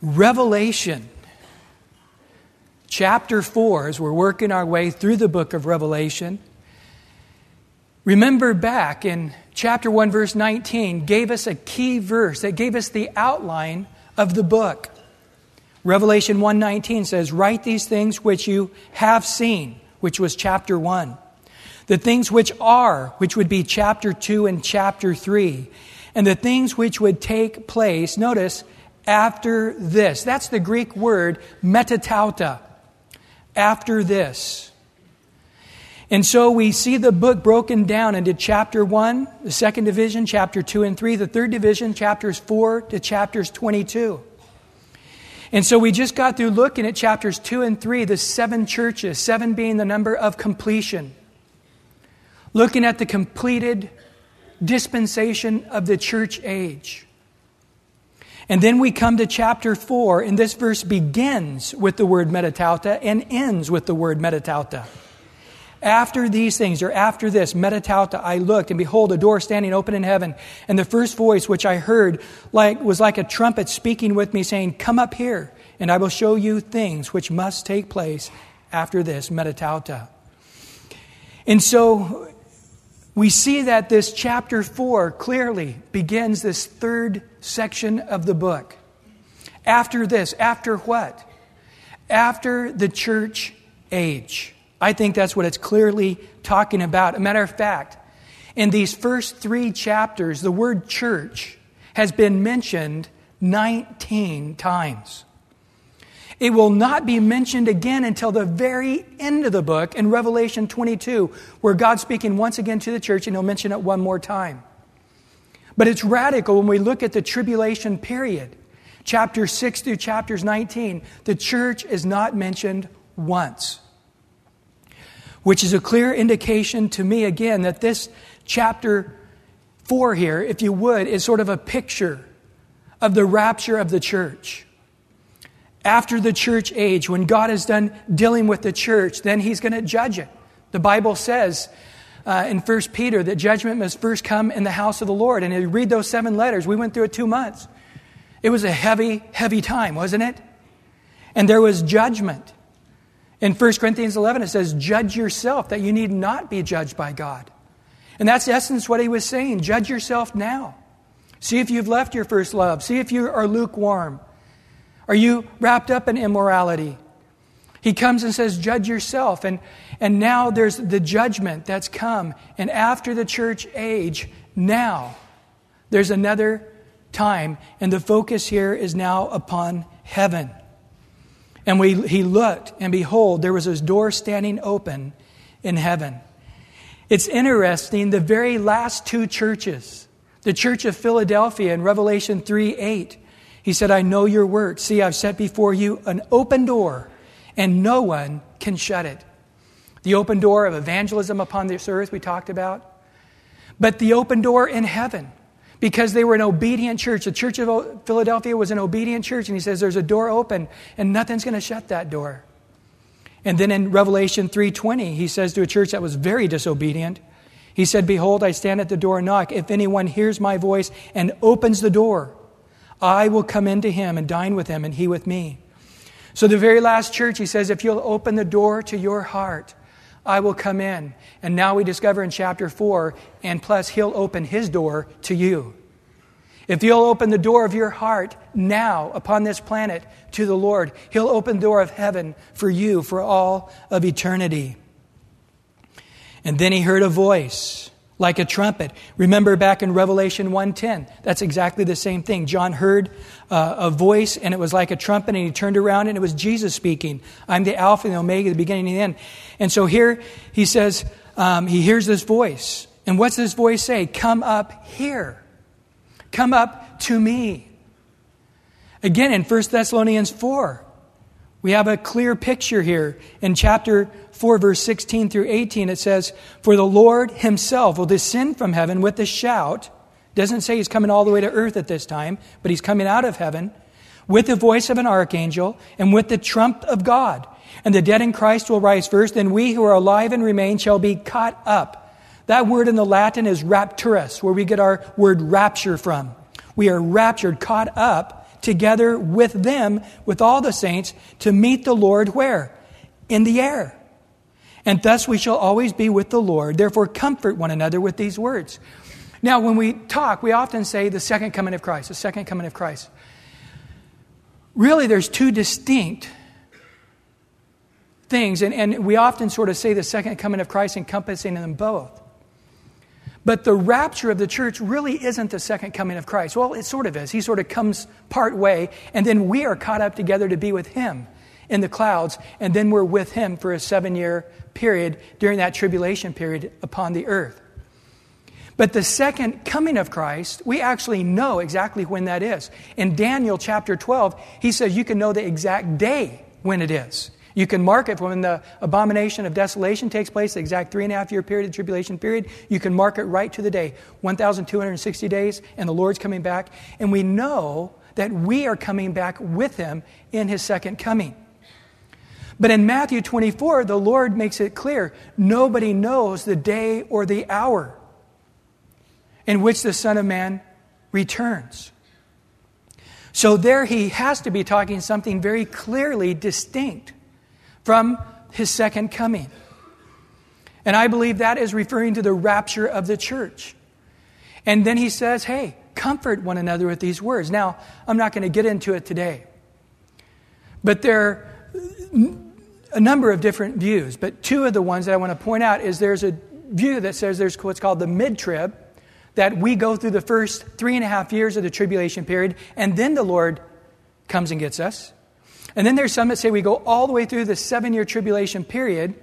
Revelation, chapter 4, as we're working our way through the book of Revelation. Remember back in chapter 1, verse 19, gave us a key verse that gave us the outline of the book. Revelation 1:19 says, "Write these things which you have seen," which was chapter 1. The things which are, which would be chapter 2 and chapter 3, and the things which would take place, notice, after this. That's the Greek word metatauta. After this. And so we see the book broken down into chapter 1, the second division, chapter 2 and 3, the third division, chapters 4 to chapters 22. And so we just got through looking at chapters 2 and 3, the seven churches, seven being the number of completion. Looking at the completed dispensation of the church age. And then we come to chapter 4, and this verse begins with the word metatauta and ends with the word metatauta. After these things, or after this, metatauta, I looked, and behold, a door standing open in heaven. And the first voice which I heard like, was like a trumpet speaking with me, saying, Come up here, and I will show you things which must take place after this, metatauta. And so we see that this chapter 4 clearly begins this third section of the book. After this, after what? After the church age. I think that's what it's clearly talking about. A matter of fact, in these first three chapters, the word church has been mentioned 19 times. It will not be mentioned again until the very end of the book in Revelation 22, where God's speaking once again to the church, and he'll mention it one more time. But it's radical when we look at the tribulation period, chapter 6 through chapters 19. The church is not mentioned once, which is a clear indication to me, again, that this chapter 4 here, if you would, is sort of a picture of the rapture of the church after the church age, when God is done dealing with the church, then he's going to judge it. The Bible says uh, in 1 Peter that judgment must first come in the house of the Lord. And you read those seven letters, we went through it two months. It was a heavy, heavy time, wasn't it? And there was judgment. In 1 Corinthians 11, it says, Judge yourself, that you need not be judged by God. And that's essence what he was saying. Judge yourself now. See if you've left your first love. See if you are lukewarm. Are you wrapped up in immorality? He comes and says, Judge yourself. And, and now there's the judgment that's come. And after the church age, now there's another time. And the focus here is now upon heaven. And we, he looked, and behold, there was this door standing open in heaven. It's interesting, the very last two churches, the church of Philadelphia in Revelation 3 8, he said, I know your work. See, I've set before you an open door, and no one can shut it. The open door of evangelism upon this earth, we talked about, but the open door in heaven. Because they were an obedient church. The church of Philadelphia was an obedient church, and he says there's a door open, and nothing's going to shut that door. And then in Revelation 3:20, he says to a church that was very disobedient, he said, Behold, I stand at the door and knock. If anyone hears my voice and opens the door, I will come into him and dine with him, and he with me. So, the very last church, he says, if you'll open the door to your heart, I will come in. And now we discover in chapter 4, and plus, he'll open his door to you. If you'll open the door of your heart now upon this planet to the Lord, he'll open the door of heaven for you for all of eternity. And then he heard a voice like a trumpet. Remember back in Revelation 1:10, that's exactly the same thing. John heard uh, a voice and it was like a trumpet and he turned around and it was Jesus speaking. I'm the Alpha and the Omega, the beginning and the end. And so here he says, um, he hears this voice. And what's this voice say? Come up here. Come up to me. Again, in 1 Thessalonians 4, we have a clear picture here. In chapter 4, verse 16 through 18, it says, For the Lord himself will descend from heaven with a shout. Doesn't say he's coming all the way to earth at this time, but he's coming out of heaven with the voice of an archangel and with the trump of God. And the dead in Christ will rise first, and we who are alive and remain shall be caught up. That word in the Latin is rapturus, where we get our word rapture from. We are raptured, caught up together with them, with all the saints, to meet the Lord where? In the air. And thus we shall always be with the Lord. Therefore, comfort one another with these words. Now, when we talk, we often say the second coming of Christ, the second coming of Christ. Really, there's two distinct things, and, and we often sort of say the second coming of Christ encompassing them both. But the rapture of the church really isn't the second coming of Christ. Well, it sort of is. He sort of comes part way, and then we are caught up together to be with Him in the clouds, and then we're with Him for a seven year period during that tribulation period upon the earth. But the second coming of Christ, we actually know exactly when that is. In Daniel chapter 12, he says you can know the exact day when it is. You can mark it when the abomination of desolation takes place, the exact three and a half year period, the tribulation period. You can mark it right to the day 1,260 days, and the Lord's coming back. And we know that we are coming back with him in his second coming. But in Matthew 24, the Lord makes it clear nobody knows the day or the hour in which the Son of Man returns. So there he has to be talking something very clearly distinct from his second coming. And I believe that is referring to the rapture of the church. And then he says, hey, comfort one another with these words. Now, I'm not going to get into it today. But there are a number of different views, but two of the ones that I want to point out is there's a view that says there's what's called the mid trib, that we go through the first three and a half years of the tribulation period, and then the Lord comes and gets us. And then there's some that say we go all the way through the seven year tribulation period,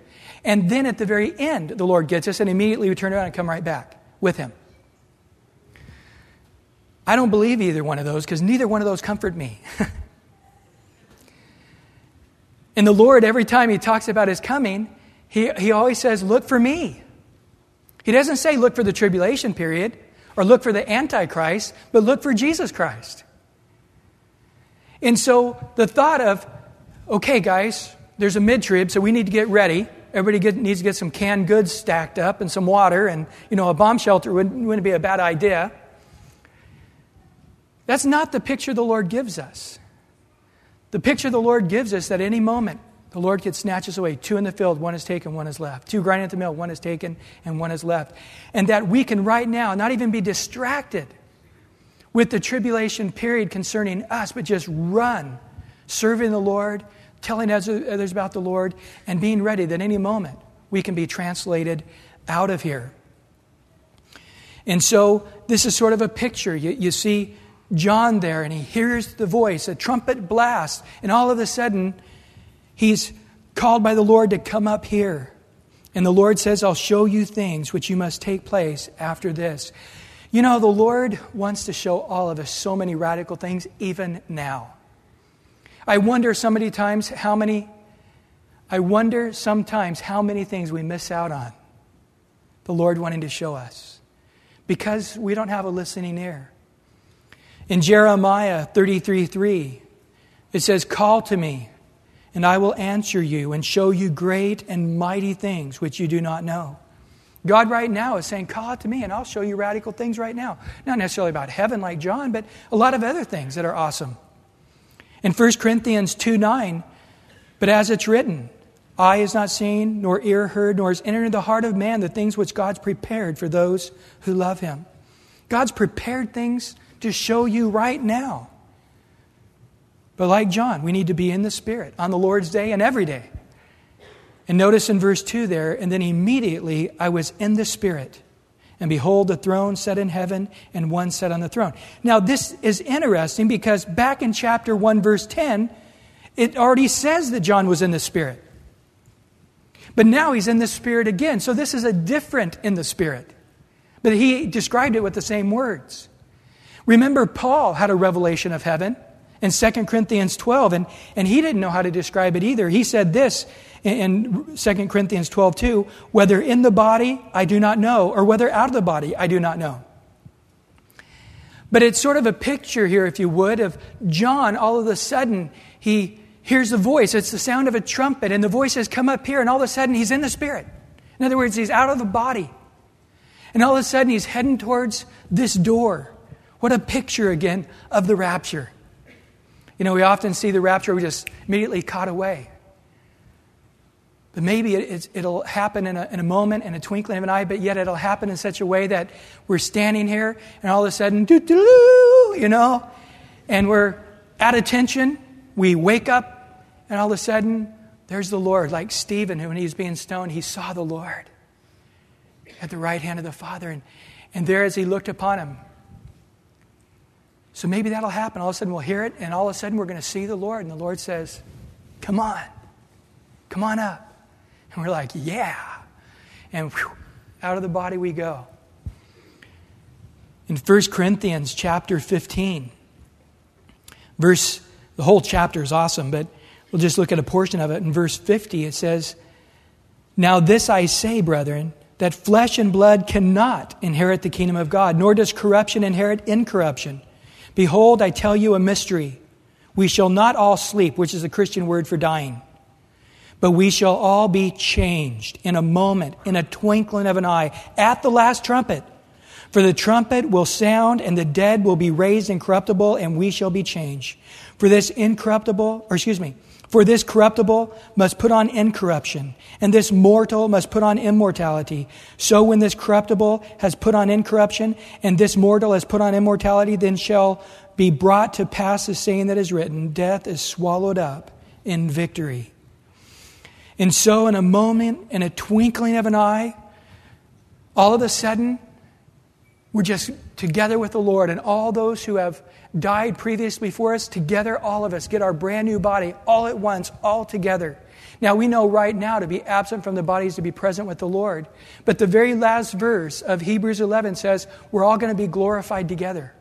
and then at the very end, the Lord gets us, and immediately we turn around and come right back with Him. I don't believe either one of those because neither one of those comfort me. And the Lord, every time He talks about His coming, He, he always says, Look for me. He doesn't say, Look for the tribulation period or look for the Antichrist, but look for Jesus Christ. And so the thought of, okay, guys, there's a mid trib, so we need to get ready. Everybody get, needs to get some canned goods stacked up and some water, and you know, a bomb shelter wouldn't, wouldn't be a bad idea. That's not the picture the Lord gives us. The picture the Lord gives us that any moment the Lord could snatch us away. Two in the field, one is taken, one is left. Two grinding at the mill, one is taken, and one is left. And that we can right now not even be distracted with the tribulation period concerning us, but just run, serving the Lord, telling others about the Lord, and being ready that any moment we can be translated out of here. And so this is sort of a picture. You, you see John there and he hears the voice, a trumpet blast, and all of a sudden he's called by the Lord to come up here. And the Lord says, I'll show you things which you must take place after this. You know, the Lord wants to show all of us so many radical things, even now. I wonder so many times how many, I wonder sometimes how many things we miss out on. The Lord wanting to show us because we don't have a listening ear. In Jeremiah 33 3, it says, Call to me, and I will answer you and show you great and mighty things which you do not know. God right now is saying, Call to me, and I'll show you radical things right now. Not necessarily about heaven like John, but a lot of other things that are awesome. In 1 Corinthians 2 9, but as it's written, Eye is not seen, nor ear heard, nor has entered into the heart of man the things which God's prepared for those who love him. God's prepared things to show you right now. But like John, we need to be in the Spirit on the Lord's day and every day. And notice in verse 2 there, and then immediately I was in the Spirit. And behold, the throne set in heaven, and one set on the throne. Now, this is interesting because back in chapter 1, verse 10, it already says that John was in the Spirit. But now he's in the Spirit again. So this is a different in the Spirit. But he described it with the same words. Remember, Paul had a revelation of heaven in 2 Corinthians 12, and, and he didn't know how to describe it either. He said this in, in 2 Corinthians 12, 2 whether in the body, I do not know, or whether out of the body, I do not know. But it's sort of a picture here, if you would, of John all of a sudden, he hears a voice. It's the sound of a trumpet, and the voice has come up here, and all of a sudden he's in the spirit. In other words, he's out of the body. And all of a sudden he's heading towards this door. What a picture again of the rapture. You know, we often see the rapture, we just immediately caught away. But maybe it, it'll happen in a, in a moment, in a twinkling of an eye, but yet it'll happen in such a way that we're standing here and all of a sudden, doo doo you know, and we're at attention. We wake up and all of a sudden, there's the Lord. Like Stephen, who when he was being stoned, he saw the Lord at the right hand of the Father. And, and there, as he looked upon him, so maybe that'll happen. All of a sudden, we'll hear it, and all of a sudden, we're going to see the Lord. And the Lord says, Come on, come on up. And we're like, Yeah. And whew, out of the body we go. In 1 Corinthians chapter 15, verse, the whole chapter is awesome, but we'll just look at a portion of it. In verse 50, it says, Now this I say, brethren, that flesh and blood cannot inherit the kingdom of God, nor does corruption inherit incorruption. Behold, I tell you a mystery. We shall not all sleep, which is a Christian word for dying, but we shall all be changed in a moment, in a twinkling of an eye, at the last trumpet. For the trumpet will sound, and the dead will be raised incorruptible, and we shall be changed. For this incorruptible, or excuse me, for this corruptible must put on incorruption, and this mortal must put on immortality. So when this corruptible has put on incorruption, and this mortal has put on immortality, then shall be brought to pass the saying that is written Death is swallowed up in victory. And so, in a moment, in a twinkling of an eye, all of a sudden, we're just together with the Lord, and all those who have died previously for us, together, all of us get our brand new body all at once, all together. Now, we know right now to be absent from the bodies to be present with the Lord. But the very last verse of Hebrews 11 says we're all going to be glorified together.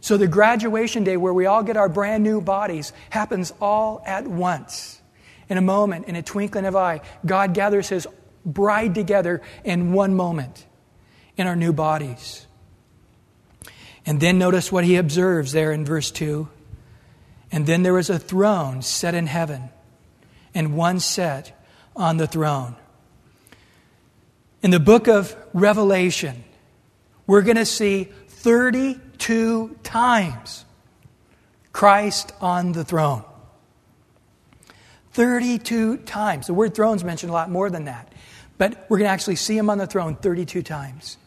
So the graduation day where we all get our brand new bodies happens all at once. In a moment, in a twinkling of eye, God gathers his bride together in one moment in our new bodies. And then notice what he observes there in verse 2. And then there was a throne set in heaven, and one set on the throne. In the book of Revelation, we're going to see 32 times Christ on the throne. 32 times. The word throne's mentioned a lot more than that. But we're going to actually see him on the throne 32 times.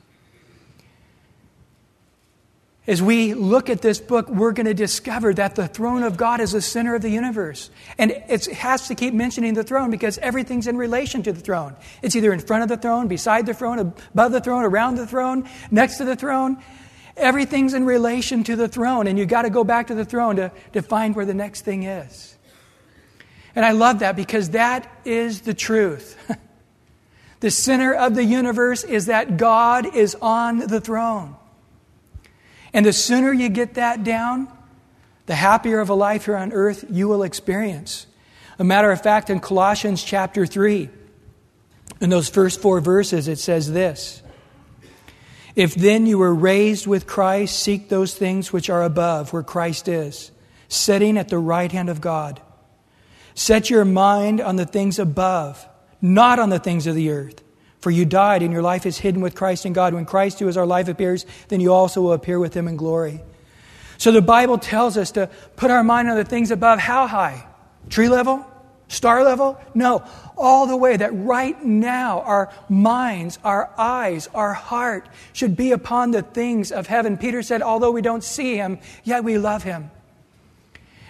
As we look at this book, we're going to discover that the throne of God is the center of the universe. And it has to keep mentioning the throne because everything's in relation to the throne. It's either in front of the throne, beside the throne, above the throne, around the throne, next to the throne. Everything's in relation to the throne, and you've got to go back to the throne to, to find where the next thing is. And I love that because that is the truth. the center of the universe is that God is on the throne. And the sooner you get that down, the happier of a life here on earth you will experience. A matter of fact, in Colossians chapter 3, in those first four verses, it says this If then you were raised with Christ, seek those things which are above, where Christ is, sitting at the right hand of God. Set your mind on the things above, not on the things of the earth. For you died, and your life is hidden with Christ in God. When Christ, who is our life, appears, then you also will appear with him in glory. So the Bible tells us to put our mind on the things above. How high? Tree level? Star level? No. All the way that right now our minds, our eyes, our heart should be upon the things of heaven. Peter said, although we don't see him, yet we love him.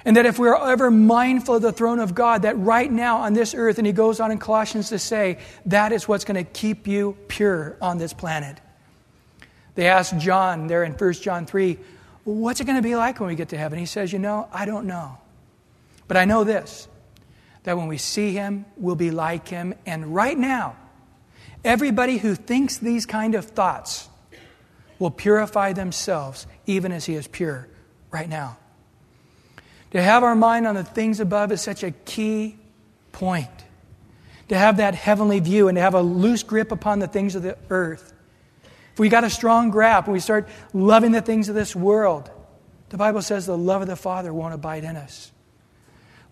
And that if we're ever mindful of the throne of God, that right now on this earth, and he goes on in Colossians to say, that is what's going to keep you pure on this planet. They asked John there in 1 John 3, what's it going to be like when we get to heaven? He says, you know, I don't know. But I know this, that when we see him, we'll be like him. And right now, everybody who thinks these kind of thoughts will purify themselves even as he is pure right now. To have our mind on the things above is such a key point. To have that heavenly view and to have a loose grip upon the things of the earth. If we got a strong grasp and we start loving the things of this world, the Bible says the love of the Father won't abide in us.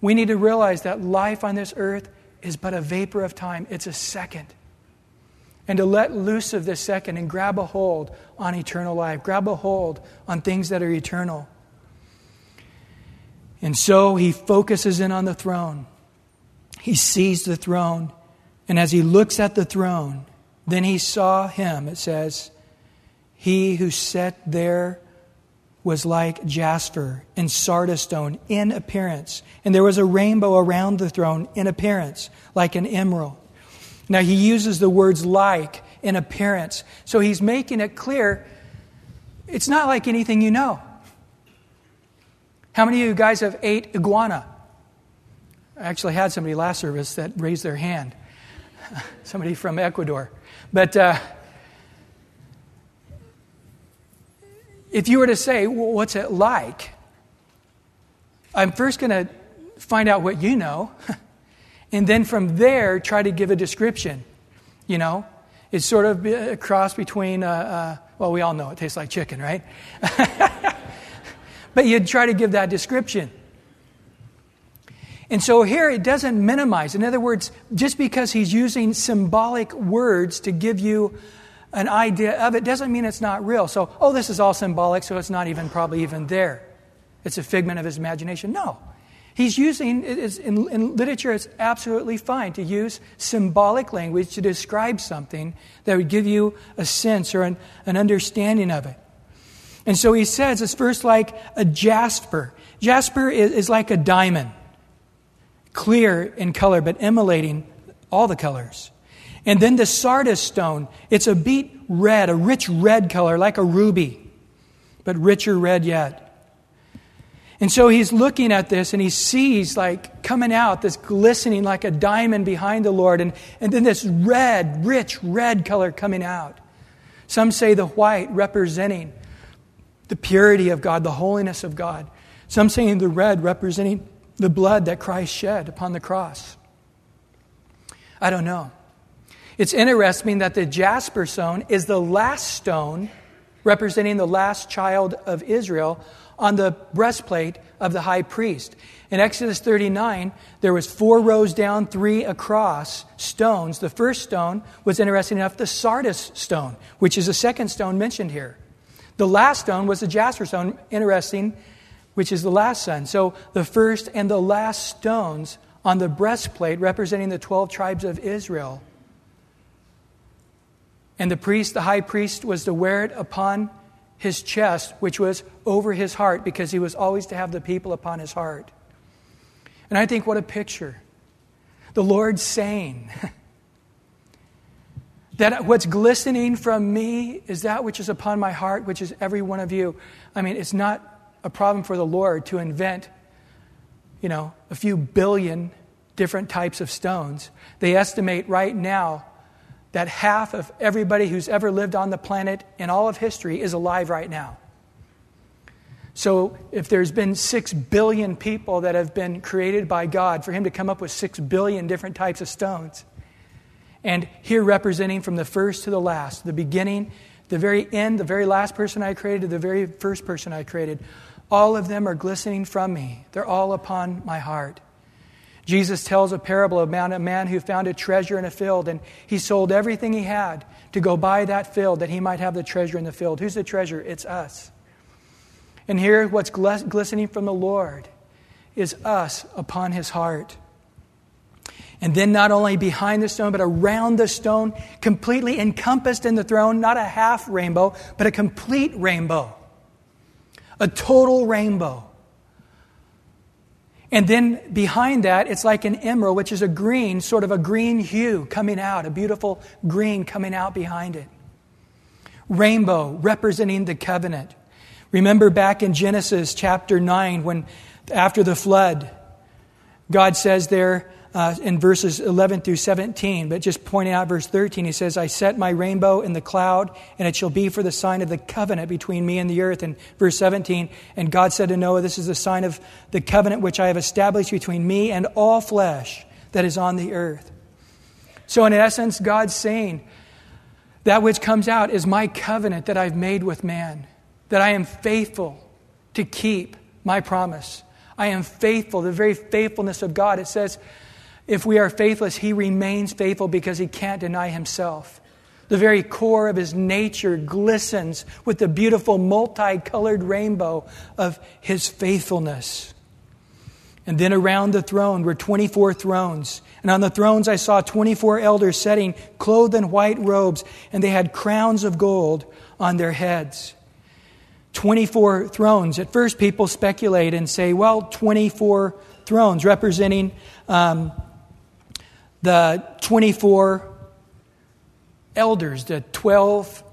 We need to realize that life on this earth is but a vapor of time, it's a second. And to let loose of this second and grab a hold on eternal life, grab a hold on things that are eternal. And so he focuses in on the throne. He sees the throne. And as he looks at the throne, then he saw him, it says, he who sat there was like jasper and sardis stone in appearance. And there was a rainbow around the throne in appearance, like an emerald. Now he uses the words like in appearance. So he's making it clear it's not like anything you know. How many of you guys have ate iguana? I actually had somebody last service that raised their hand. somebody from Ecuador. But uh, if you were to say, well, what's it like? I'm first going to find out what you know, and then from there try to give a description. You know, it's sort of a cross between, uh, uh, well, we all know it tastes like chicken, right? but you'd try to give that description. And so here it doesn't minimize. In other words, just because he's using symbolic words to give you an idea of it doesn't mean it's not real. So, oh, this is all symbolic, so it's not even probably even there. It's a figment of his imagination. No. He's using, in, in literature, it's absolutely fine to use symbolic language to describe something that would give you a sense or an, an understanding of it. And so he says it's first like a jasper. Jasper is, is like a diamond, clear in color, but emulating all the colors. And then the sardis stone, it's a beet red, a rich red color, like a ruby, but richer red yet. And so he's looking at this and he sees, like, coming out this glistening like a diamond behind the Lord, and, and then this red, rich red color coming out. Some say the white representing the purity of God, the holiness of God. Some saying the red representing the blood that Christ shed upon the cross. I don't know. It's interesting that the jasper stone is the last stone representing the last child of Israel on the breastplate of the high priest. In Exodus 39, there was four rows down, three across stones. The first stone was interesting enough the sardis stone, which is the second stone mentioned here. The last stone was the jasper stone, interesting, which is the last son. So the first and the last stones on the breastplate representing the 12 tribes of Israel and the priest, the high priest, was to wear it upon his chest, which was over his heart, because he was always to have the people upon his heart. And I think, what a picture. The Lord saying that what's glistening from me is that which is upon my heart, which is every one of you. I mean, it's not a problem for the Lord to invent, you know, a few billion different types of stones. They estimate right now that half of everybody who's ever lived on the planet in all of history is alive right now. So, if there's been six billion people that have been created by God, for Him to come up with six billion different types of stones, and here representing from the first to the last, the beginning, the very end, the very last person I created to the very first person I created, all of them are glistening from me. They're all upon my heart. Jesus tells a parable about a man who found a treasure in a field, and he sold everything he had to go buy that field that he might have the treasure in the field. Who's the treasure? It's us. And here, what's glistening from the Lord is us upon his heart. And then, not only behind the stone, but around the stone, completely encompassed in the throne, not a half rainbow, but a complete rainbow. A total rainbow. And then behind that, it's like an emerald, which is a green, sort of a green hue coming out, a beautiful green coming out behind it. Rainbow representing the covenant. Remember back in Genesis chapter 9, when after the flood, God says there, uh, in verses 11 through 17, but just pointing out verse 13, he says, I set my rainbow in the cloud, and it shall be for the sign of the covenant between me and the earth. And verse 17, and God said to Noah, This is the sign of the covenant which I have established between me and all flesh that is on the earth. So, in essence, God's saying, That which comes out is my covenant that I've made with man, that I am faithful to keep my promise. I am faithful, the very faithfulness of God. It says, if we are faithless, he remains faithful because he can't deny himself. The very core of his nature glistens with the beautiful multicolored rainbow of his faithfulness. And then around the throne were 24 thrones. And on the thrones I saw 24 elders sitting, clothed in white robes, and they had crowns of gold on their heads. 24 thrones. At first, people speculate and say, well, 24 thrones representing um, the 24 elders, the 12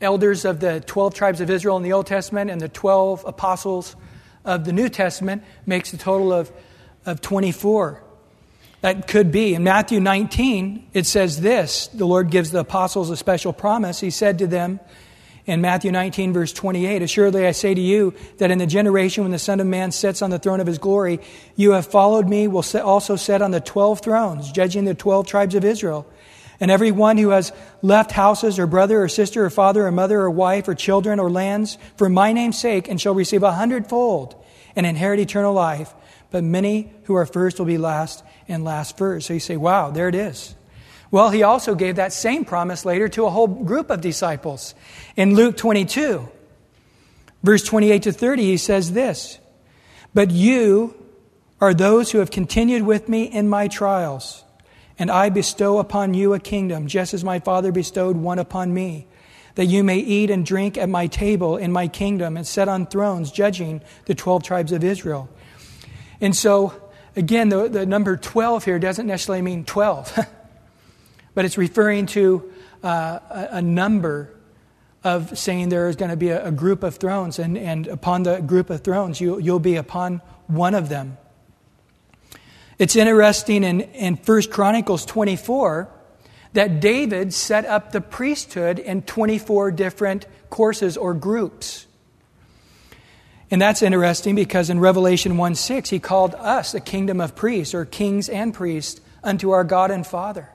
elders of the 12 tribes of Israel in the Old Testament and the 12 apostles of the New Testament makes a total of, of 24. That could be. In Matthew 19, it says this the Lord gives the apostles a special promise. He said to them in Matthew 19, verse 28 Assuredly I say to you that in the generation when the Son of Man sits on the throne of his glory, you have followed me, will also sit on the 12 thrones, judging the 12 tribes of Israel. And every one who has left houses or brother or sister or father or mother or wife or children or lands for my name's sake and shall receive a hundredfold and inherit eternal life. But many who are first will be last and last first. So you say, wow, there it is. Well, he also gave that same promise later to a whole group of disciples. In Luke 22, verse 28 to 30, he says this But you are those who have continued with me in my trials and I bestow upon you a kingdom, just as my Father bestowed one upon me, that you may eat and drink at my table in my kingdom and sit on thrones, judging the 12 tribes of Israel. And so, again, the, the number 12 here doesn't necessarily mean 12, but it's referring to uh, a, number of saying there is going to be a, a, group of thrones, and, and upon the group of thrones, you, you'll be upon one of them. It's interesting in, in 1 Chronicles 24 that David set up the priesthood in 24 different courses or groups. And that's interesting because in Revelation 1 6, he called us a kingdom of priests, or kings and priests, unto our God and Father.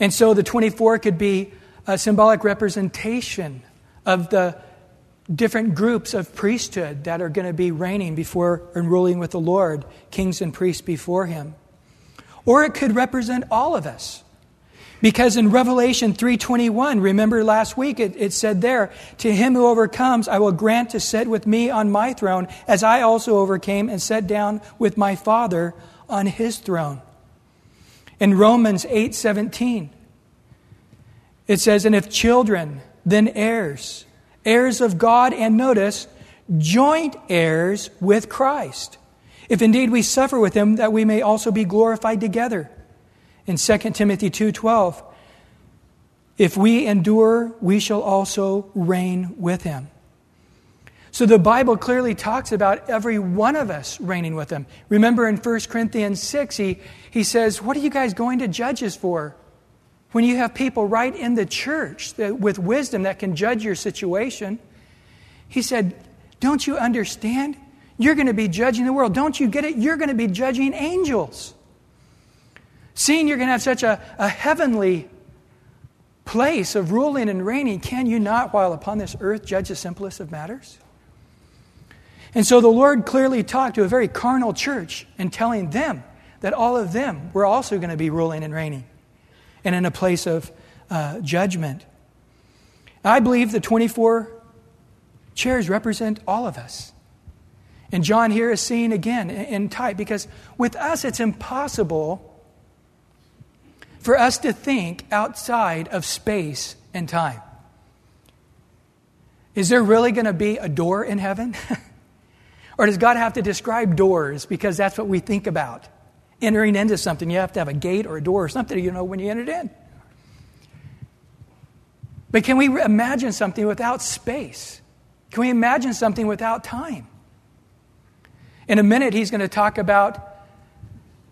And so the 24 could be a symbolic representation of the different groups of priesthood that are going to be reigning before and ruling with the Lord, kings and priests before him. Or it could represent all of us. Because in Revelation 3:21, remember last week it, it said there, "To him who overcomes, I will grant to sit with me on my throne, as I also overcame and sat down with my Father on his throne." In Romans 8:17, it says, "And if children, then heirs, heirs of God, and notice, joint heirs with Christ. If indeed we suffer with him, that we may also be glorified together. In 2 Timothy 2:12, if we endure, we shall also reign with him. So the Bible clearly talks about every one of us reigning with him. Remember in 1 Corinthians 6, he, he says, What are you guys going to judges for? When you have people right in the church that, with wisdom that can judge your situation, he said, Don't you understand? You're going to be judging the world. Don't you get it? You're going to be judging angels. Seeing you're going to have such a, a heavenly place of ruling and reigning, can you not, while upon this earth, judge the simplest of matters? And so the Lord clearly talked to a very carnal church and telling them that all of them were also going to be ruling and reigning and in a place of uh, judgment. I believe the 24 chairs represent all of us. And John here is seeing again in type because with us it's impossible for us to think outside of space and time. Is there really going to be a door in heaven? or does God have to describe doors because that's what we think about? entering into something, you have to have a gate or a door or something, you know, when you entered in. But can we imagine something without space? Can we imagine something without time? In a minute, he's going to talk about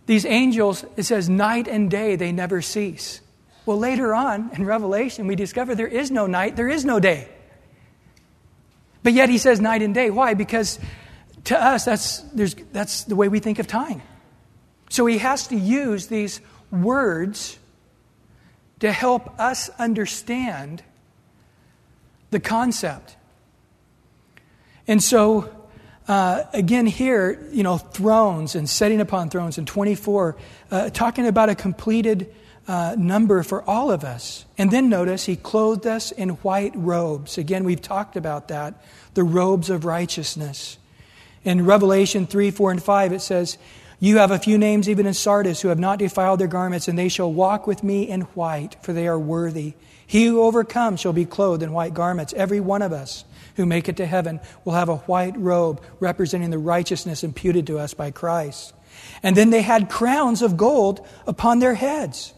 these angels. It says, night and day, they never cease. Well, later on in Revelation, we discover there is no night, there is no day. But yet he says night and day. Why? Because to us, that's, that's the way we think of time. So he has to use these words to help us understand the concept. And so, uh, again, here, you know, thrones and setting upon thrones and 24, uh, talking about a completed uh, number for all of us. And then notice, he clothed us in white robes. Again, we've talked about that the robes of righteousness. In Revelation 3, 4, and 5, it says, You have a few names even in Sardis who have not defiled their garments, and they shall walk with me in white, for they are worthy. He who overcomes shall be clothed in white garments. Every one of us who make it to heaven will have a white robe representing the righteousness imputed to us by Christ. And then they had crowns of gold upon their heads.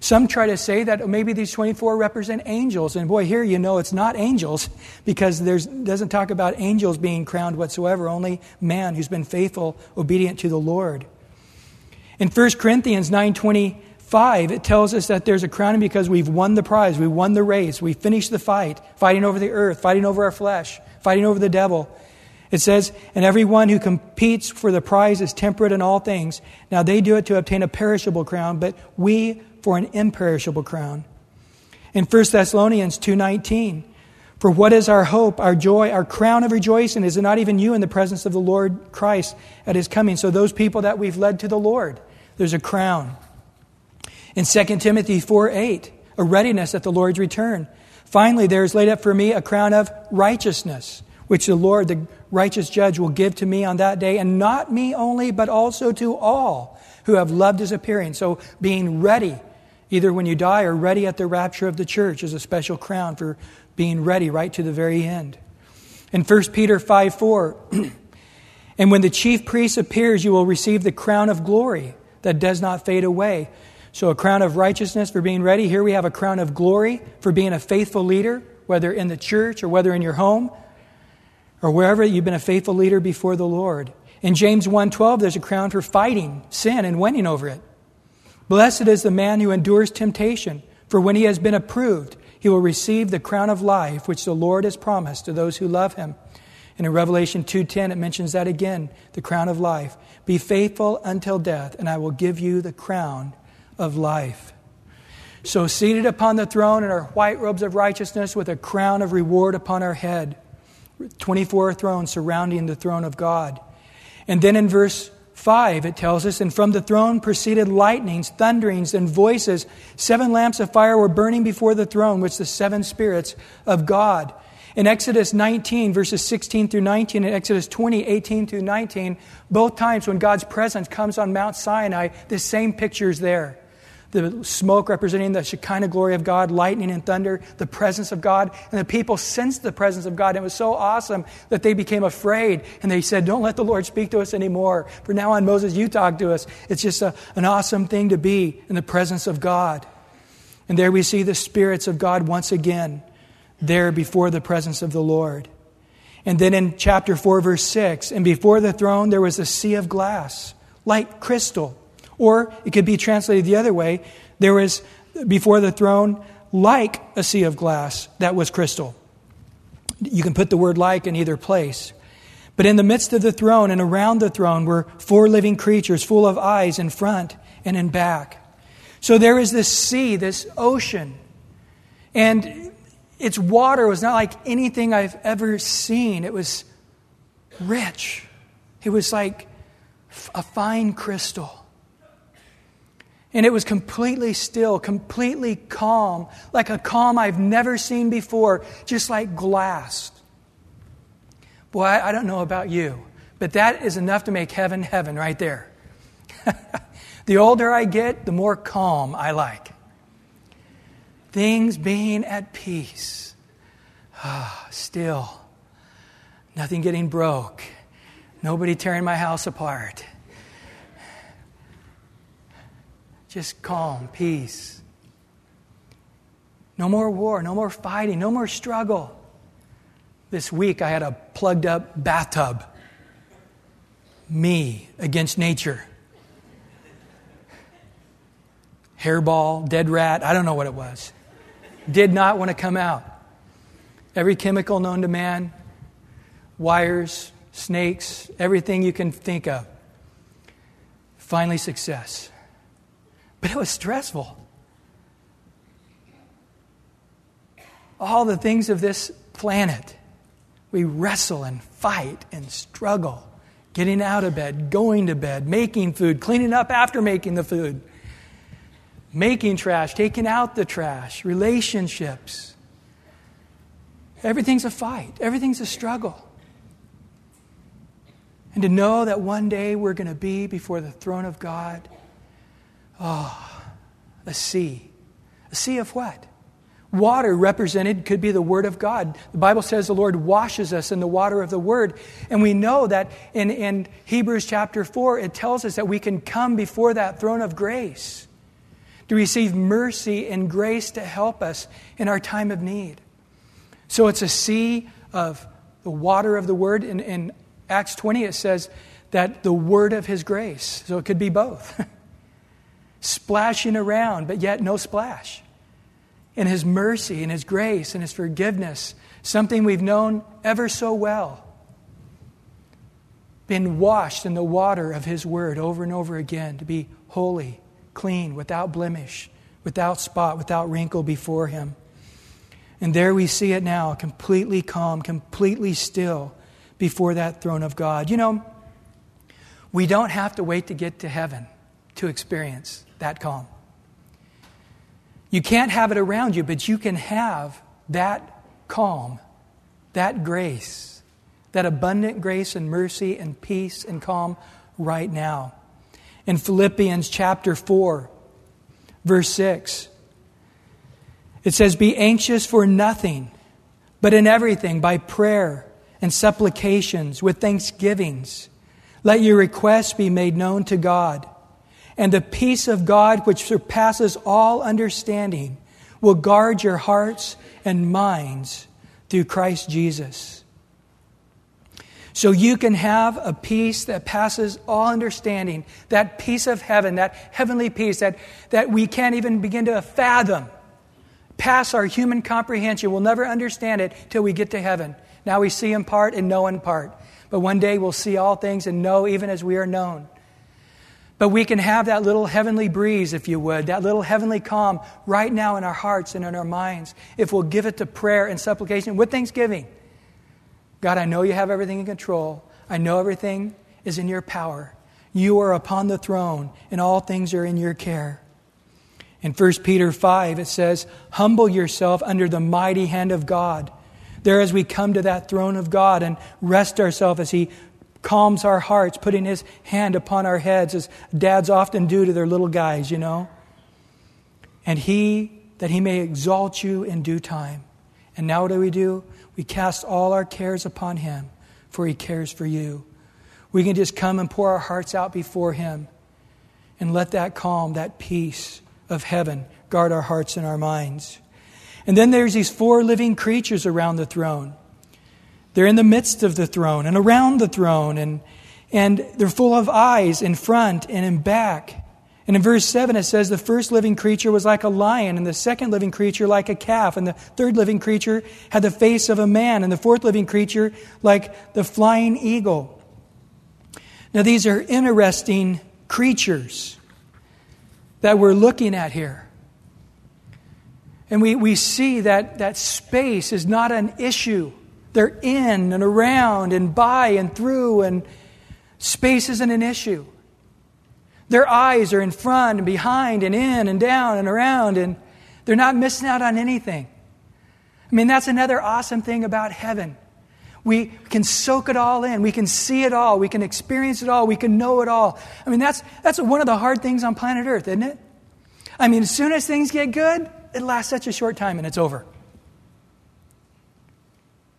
Some try to say that maybe these 24 represent angels. And boy, here you know it's not angels because it doesn't talk about angels being crowned whatsoever, only man who's been faithful, obedient to the Lord. In 1 Corinthians 9.25, it tells us that there's a crowning because we've won the prize, we won the race, we finished the fight, fighting over the earth, fighting over our flesh, fighting over the devil. It says, And everyone who competes for the prize is temperate in all things. Now they do it to obtain a perishable crown, but we for an imperishable crown. In 1 Thessalonians 2:19, for what is our hope, our joy, our crown of rejoicing? Is it not even you in the presence of the Lord Christ at his coming? So those people that we've led to the Lord, there's a crown. In 2 Timothy 4 8, a readiness at the Lord's return. Finally, there is laid up for me a crown of righteousness, which the Lord, the righteous judge, will give to me on that day, and not me only, but also to all who have loved his appearing. So being ready either when you die or ready at the rapture of the church is a special crown for being ready right to the very end. In 1 Peter 5 4, and when the chief priest appears, you will receive the crown of glory that does not fade away. So, a crown of righteousness for being ready. Here we have a crown of glory for being a faithful leader, whether in the church or whether in your home or wherever you've been a faithful leader before the Lord. In James 1:12 there's a crown for fighting sin and winning over it. Blessed is the man who endures temptation, for when he has been approved, he will receive the crown of life which the Lord has promised to those who love him. And in Revelation 2:10 it mentions that again, the crown of life. Be faithful until death, and I will give you the crown of life. So seated upon the throne in our white robes of righteousness with a crown of reward upon our head. 24 thrones surrounding the throne of God. And then in verse 5, it tells us, And from the throne proceeded lightnings, thunderings, and voices. Seven lamps of fire were burning before the throne, which the seven spirits of God. In Exodus 19, verses 16 through 19, and Exodus 20, 18 through 19, both times when God's presence comes on Mount Sinai, the same picture is there the smoke representing the Shekinah glory of God, lightning and thunder, the presence of God. And the people sensed the presence of God. And it was so awesome that they became afraid. And they said, Don't let the Lord speak to us anymore. From now on, Moses, you talk to us. It's just a, an awesome thing to be in the presence of God. And there we see the spirits of God once again there before the presence of the Lord. And then in chapter 4, verse 6, and before the throne there was a sea of glass, like crystal or it could be translated the other way there was before the throne like a sea of glass that was crystal. You can put the word like in either place. But in the midst of the throne and around the throne were four living creatures full of eyes in front and in back. So there is this sea, this ocean, and its water was not like anything I've ever seen. It was rich, it was like a fine crystal. And it was completely still, completely calm, like a calm I've never seen before, just like glass. Boy, I, don't know about you, but that is enough to make heaven heaven right there. the older I get, the more calm I like. Things being at peace. Ah, still. Nothing getting broke. Nobody tearing my house apart. Just calm, peace. No more war, no more fighting, no more struggle. This week I had a plugged up bathtub. Me against nature. Hairball, dead rat, I don't know what it was. Did not want to come out. Every chemical known to man, wires, snakes, everything you can think of. Finally, success. But it was stressful. All the things of this planet, we wrestle and fight and struggle. Getting out of bed, going to bed, making food, cleaning up after making the food, making trash, taking out the trash, relationships. Everything's a fight, everything's a struggle. And to know that one day we're going to be before the throne of God. Oh, a sea. A sea of what? Water represented could be the Word of God. The Bible says the Lord washes us in the water of the Word. And we know that in, in Hebrews chapter 4, it tells us that we can come before that throne of grace to receive mercy and grace to help us in our time of need. So it's a sea of the water of the Word. In, in Acts 20, it says that the Word of His grace. So it could be both. Splashing around, but yet no splash. In His mercy in His grace in His forgiveness, something we've known ever so well. Been washed in the water of His Word over and over again to be holy, clean, without blemish, without spot, without wrinkle before Him. And there we see it now, completely calm, completely still before that throne of God. You know, we don't have to wait to get to heaven to experience that calm. You can't have it around you, but you can have that calm, that grace, that abundant grace and mercy and peace and calm right now. In Philippians chapter 4, verse 6, it says, Be anxious for nothing, but in everything, by prayer and supplications, with thanksgivings, let your requests be made known to God. And the peace of God, which surpasses all understanding, will guard your hearts and minds through Christ Jesus. So you can have a peace that passes all understanding, that peace of heaven, that heavenly peace that, that we can't even begin to fathom past our human comprehension. We'll never understand it till we get to heaven. Now we see in part and know in part. But one day we'll see all things and know even as we are known. But we can have that little heavenly breeze, if you would, that little heavenly calm right now in our hearts and in our minds, if we'll give it to prayer and supplication with thanksgiving. God, I know you have everything in control. I know everything is in your power. You are upon the throne, and all things are in your care. In 1 Peter 5, it says, Humble yourself under the mighty hand of God. There, as we come to that throne of God and rest ourselves as He calms our hearts, putting His hand upon our heads, as dads often do to their little guys, you know. And He, that He may exalt you in due time. And now what do we do? We cast all our cares upon Him, for He cares for you. We can just come and pour our hearts out before Him and let that calm, that peace, of heaven guard our hearts and our minds. And then there's these four living creatures around the throne. They're in the midst of the throne and around the throne, and, and they're full of eyes in front and in back. And in verse 7, it says the first living creature was like a lion, and the second living creature like a calf, and the third living creature had the face of a man, and the fourth living creature like the flying eagle. Now, these are interesting creatures that we're looking at here. And we, we see that, that space is not an issue. They're in and around and by and through, and space isn't an issue. Their eyes are in front and behind and in and down and around, and they're not missing out on anything. I mean, that's another awesome thing about heaven. We can soak it all in. We can see it all. We can experience it all. We can know it all. I mean, that's, that's one of the hard things on planet Earth, isn't it? I mean, as soon as things get good, it lasts such a short time and it's over.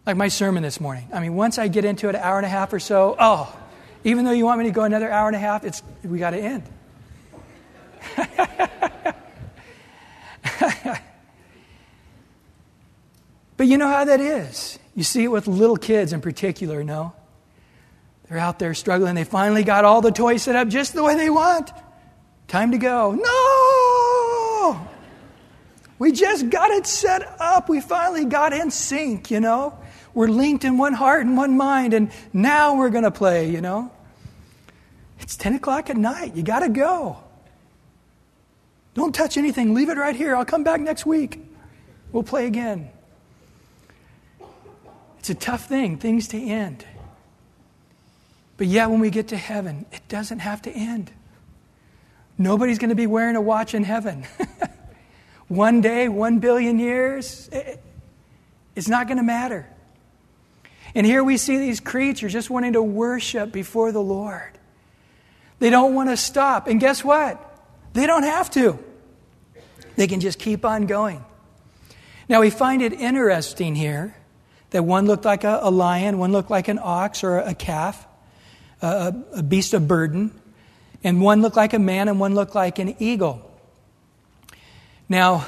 Like my sermon this morning. I mean, once I get into it, an hour and a half or so, oh, even though you want me to go another hour and a half, it's, we got to end. but you know how that is. You see it with little kids in particular, no? They're out there struggling. They finally got all the toys set up just the way they want. Time to go. No! We just got it set up. We finally got in sync, you know? We're linked in one heart and one mind, and now we're going to play, you know? It's 10 o'clock at night. You got to go. Don't touch anything. Leave it right here. I'll come back next week. We'll play again. It's a tough thing, things to end. But yet, when we get to heaven, it doesn't have to end. Nobody's going to be wearing a watch in heaven. one day, one billion years, it, it's not going to matter. And here we see these creatures just wanting to worship before the Lord. They don't want to stop. And guess what? They don't have to. They can just keep on going. Now, we find it interesting here that one looked like a, a lion, one looked like an ox or a calf, a, a beast of burden, and one looked like a man and one looked like an eagle. Now,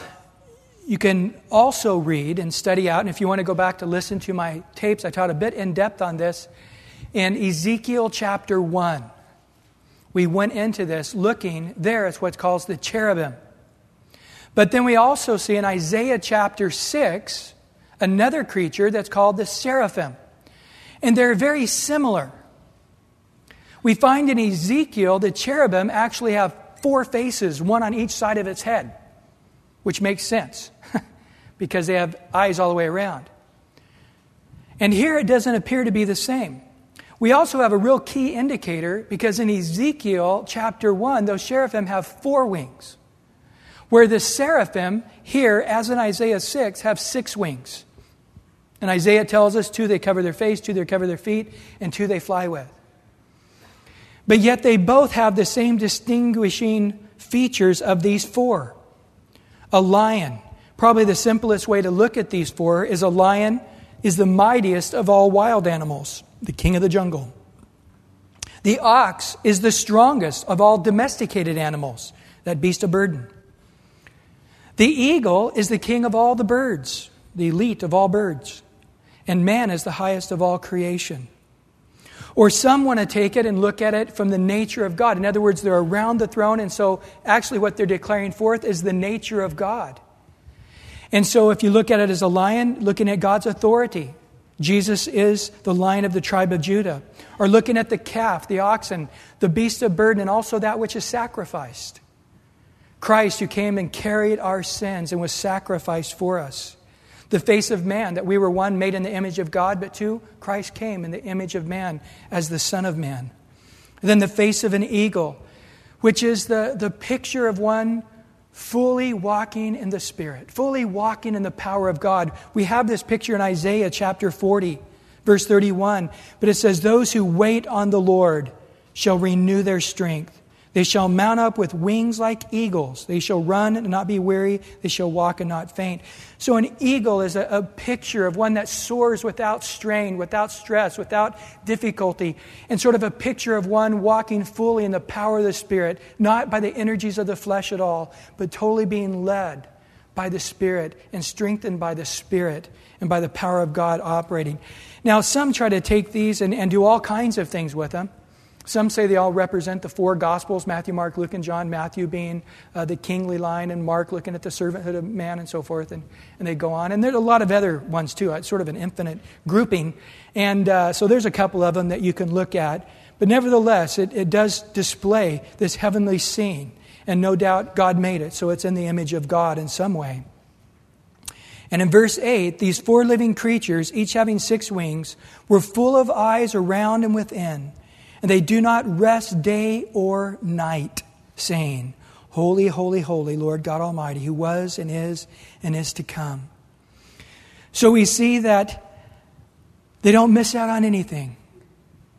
you can also read and study out, and if you want to go back to listen to my tapes, I taught a bit in depth on this in Ezekiel chapter 1. We went into this looking there at what's called the cherubim. But then we also see in Isaiah chapter 6 another creature that's called the seraphim. And they're very similar. We find in Ezekiel the cherubim actually have four faces, one on each side of its head, which makes sense because they have eyes all the way around. And here it doesn't appear to be the same. We also have a real key indicator because in Ezekiel chapter 1, those seraphim have four wings, where the seraphim here, as in Isaiah 6, have six wings. And Isaiah tells us two they cover their face, two they cover their feet, and two they fly with. But yet they both have the same distinguishing features of these four. A lion. Probably the simplest way to look at these four is a lion is the mightiest of all wild animals, the king of the jungle. The ox is the strongest of all domesticated animals, that beast of burden. The eagle is the king of all the birds, the elite of all birds and man is the highest of all creation. Or some want to take it and look at it from the nature of God. In other words, they're around the throne, and so actually what they're declaring forth is the nature of God. And so if you look at it as a lion, looking at God's authority, Jesus is the lion of the tribe of Judah. Or looking at the calf, the oxen, the beast of burden, and also that which is sacrificed. Christ, who came and carried our sins and was sacrificed for us the face of man, that we were one made in the image of God, but two, Christ came in the image of man as the Son of Man. then the face of an eagle, which is the, the picture of one fully walking in the Spirit, fully walking in the power of God. We have this picture in Isaiah chapter 40, verse 31, but it says, Those who wait on the Lord shall renew their strength. They shall mount up with wings like eagles. They shall run and not be weary. They shall walk and not faint. So, an eagle is a, a, picture of one that soars without strain, without stress, without difficulty, and sort of a picture of one walking fully in the power of the Spirit, not by the energies of the flesh at all, but totally being led by the Spirit and strengthened by the Spirit and by the power of God operating. Now, some try to take these and, and do all kinds of things with them. Some say they all represent the four Gospels Matthew, Mark, Luke, and John. Matthew being uh, the kingly line, and Mark looking at the servanthood of man and so forth. And, and they go on. And there's a lot of other ones too. It's sort of an infinite grouping. And uh, so there's a couple of them that you can look at. But nevertheless, it, it does display this heavenly scene. And no doubt God made it, so it's in the image of God in some way. And in verse 8, these four living creatures, each having six wings, were full of eyes around and within and they do not rest day or night, saying, Holy, holy, holy, Lord God Almighty, who was and is and is to come. So we see that they don't miss out on anything.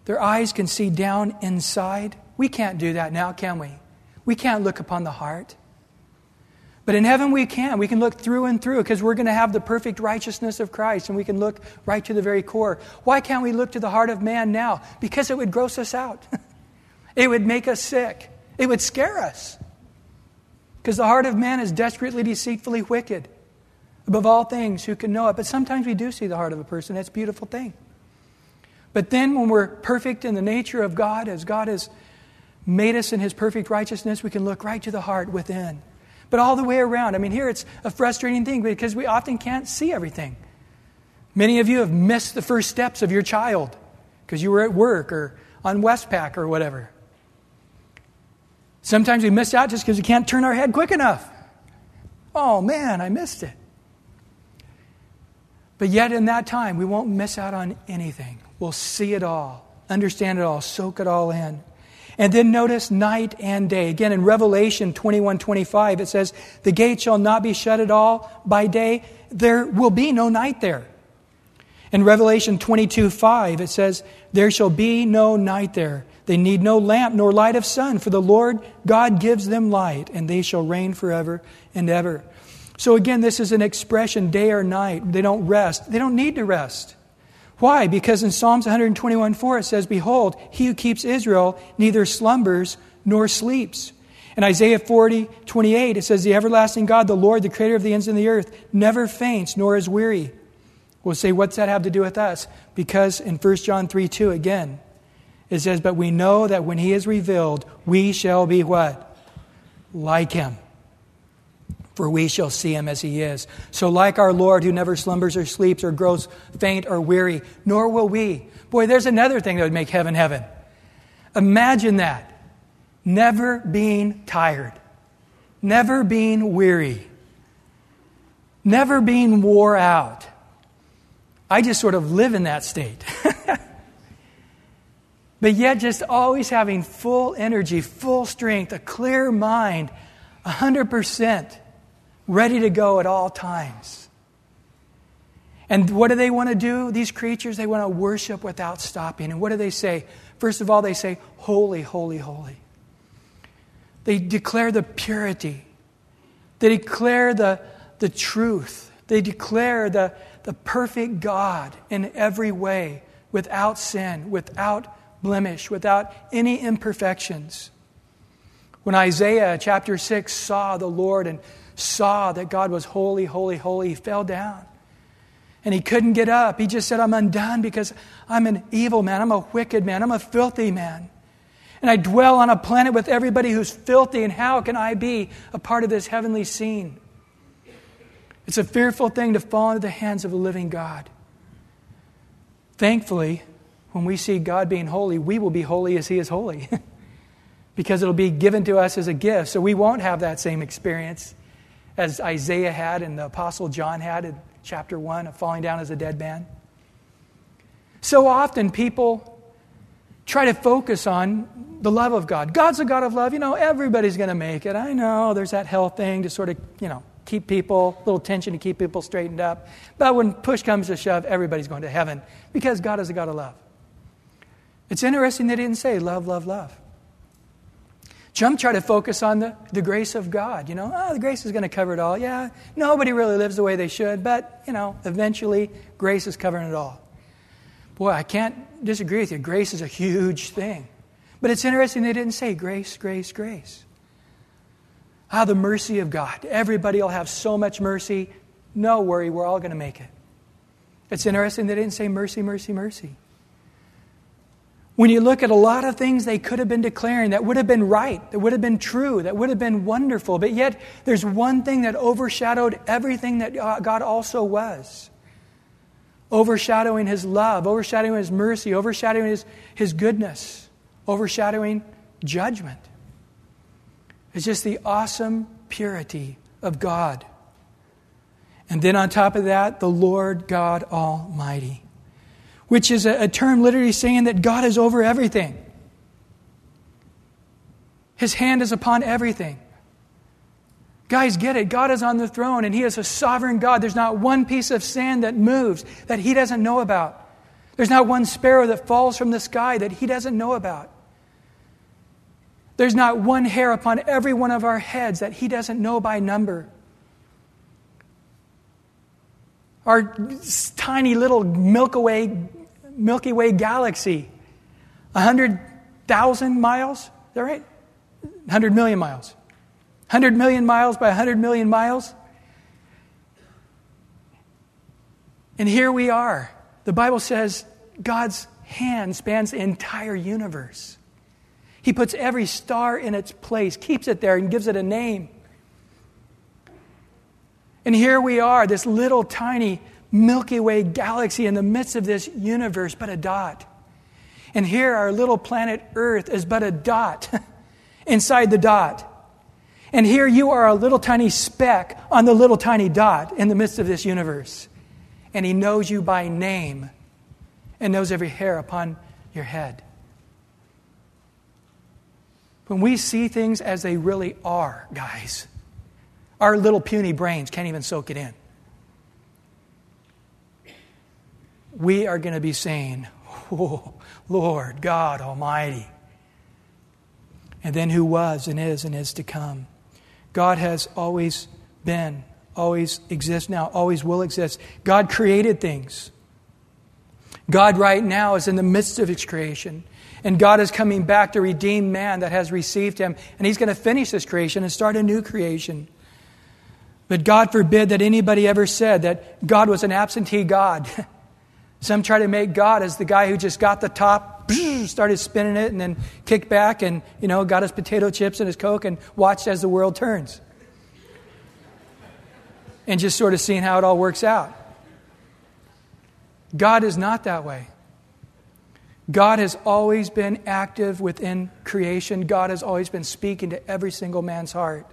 Their eyes can see down inside. We can't do that now, can we? We can't look upon the heart. But in heaven, we can. We can look through and through because we're going to have the perfect righteousness of Christ and we can look right to the very core. Why can't we look to the heart of man now? Because it would gross us out, it would make us sick, it would scare us. Because the heart of man is desperately, deceitfully wicked. Above all things, who can know it? But sometimes we do see the heart of a person. That's a beautiful thing. But then, when we're perfect in the nature of God, as God has made us in his perfect righteousness, we can look right to the heart within but all the way around. I mean, here it's a frustrating thing because we often can't see everything. Many of you have missed the first steps of your child because you were at work or on Westpac or whatever. Sometimes we miss out just because we can't turn our head quick enough. Oh man, I missed it. But yet, in that time, we won't miss out on anything. We'll see it all, understand it all, soak it all in. And then notice night and day. Again, in Revelation 21 25, it says, The gate shall not be shut at all by day. There will be no night there. In Revelation 22 5, it says, There shall be no night there. They need no lamp nor light of sun, for the Lord God gives them light, and they shall reign forever and ever. So again, this is an expression day or night. They don't rest. They don't need to rest. Why? Because in Psalms 121 4 it says, Behold, he who keeps Israel neither slumbers nor sleeps. In Isaiah 40 28, it says, The everlasting God, the Lord, the creator of the ends of the earth, never faints nor is weary. We'll say, What's that have to do with us? Because in 1 John 3 2, again, it says, But we know that when he is revealed, we shall be what? Like him. For we shall see him as he is. So, like our Lord, who never slumbers or sleeps or grows faint or weary, nor will we. Boy, there's another thing that would make heaven heaven. Imagine that. Never being tired, never being weary, never being wore out. I just sort of live in that state. but yet, just always having full energy, full strength, a clear mind, 100% ready to go at all times. And what do they want to do, these creatures? They want to worship without stopping. And what do they say? First of all, they say, Holy, holy, holy. They declare the purity. They declare the, the truth. They declare the, the perfect God in every way, without sin, without blemish, without any imperfections. When Isaiah chapter 6 saw the Lord and saw that God was holy, holy, holy, he fell down. And he couldn't get up. He just said, I'm undone because I'm an evil man. I'm a wicked man. I'm a filthy man. And I dwell on a planet with everybody who's filthy, and how can I be a part of this heavenly scene? It's a fearful thing to fall into the hands of a living God. Thankfully, when we see God being holy, we will be holy as He is holy because it'll be given to us as a gift. So we won't have that same experience as Isaiah had and the Apostle John had in chapter 1 of falling down as a dead man. So often people try to focus on the love of God. God's a God of love. You know, everybody's going to make it. I know there's that hell thing to sort of, you know, keep people, a little tension to keep people straightened up. But when push comes to shove, everybody's going to heaven because God is a God of love. It's interesting they didn't say love, love, love. Some try to focus on the, the grace of God. You know, oh, the grace is going to cover it all. Yeah, nobody really lives the way they should, but, you know, eventually grace is covering it all. Boy, I can't disagree with you. Grace is a huge thing. But it's interesting they didn't say grace, grace, grace. Ah, the mercy of God. Everybody will have so much mercy. No worry, we're all going to make it. It's interesting they didn't say mercy, mercy, mercy. When you look at a lot of things they could have been declaring that would have been right, that would have been true, that would have been wonderful, but yet there's one thing that overshadowed everything that uh, God also was overshadowing his love, overshadowing his mercy, overshadowing his, his goodness, overshadowing judgment. It's just the awesome purity of God. And then on top of that, the Lord God Almighty, which is a, a term literally saying that God is over everything. His hand is upon everything. Guys, get it. God is on the throne and He is a sovereign God. There's not one piece of sand that moves that He doesn't know about. There's not one sparrow that falls from the sky that He doesn't know about. There's not one hair upon every one of our heads that He doesn't know by number. Our tiny little Milky Way, Milky Way galaxy, 100,000 miles? Is that right? 100 million miles. 100 million miles by 100 million miles. And here we are. The Bible says God's hand spans the entire universe. He puts every star in its place, keeps it there, and gives it a name. And here we are, this little tiny Milky Way galaxy in the midst of this universe, but a dot. And here, our little planet Earth is but a dot inside the dot. And here you are a little tiny speck on the little tiny dot in the midst of this universe. And He knows you by name and knows every hair upon your head. When we see things as they really are, guys, our little puny brains can't even soak it in. We are going to be saying, oh, Lord God Almighty. And then who was and is and is to come. God has always been, always exists now, always will exist. God created things. God, right now, is in the midst of His creation. And God is coming back to redeem man that has received Him. And He's going to finish this creation and start a new creation. But God forbid that anybody ever said that God was an absentee God. Some try to make God as the guy who just got the top, started spinning it, and then kicked back and, you know, got his potato chips and his Coke and watched as the world turns. And just sort of seeing how it all works out. God is not that way. God has always been active within creation. God has always been speaking to every single man's heart.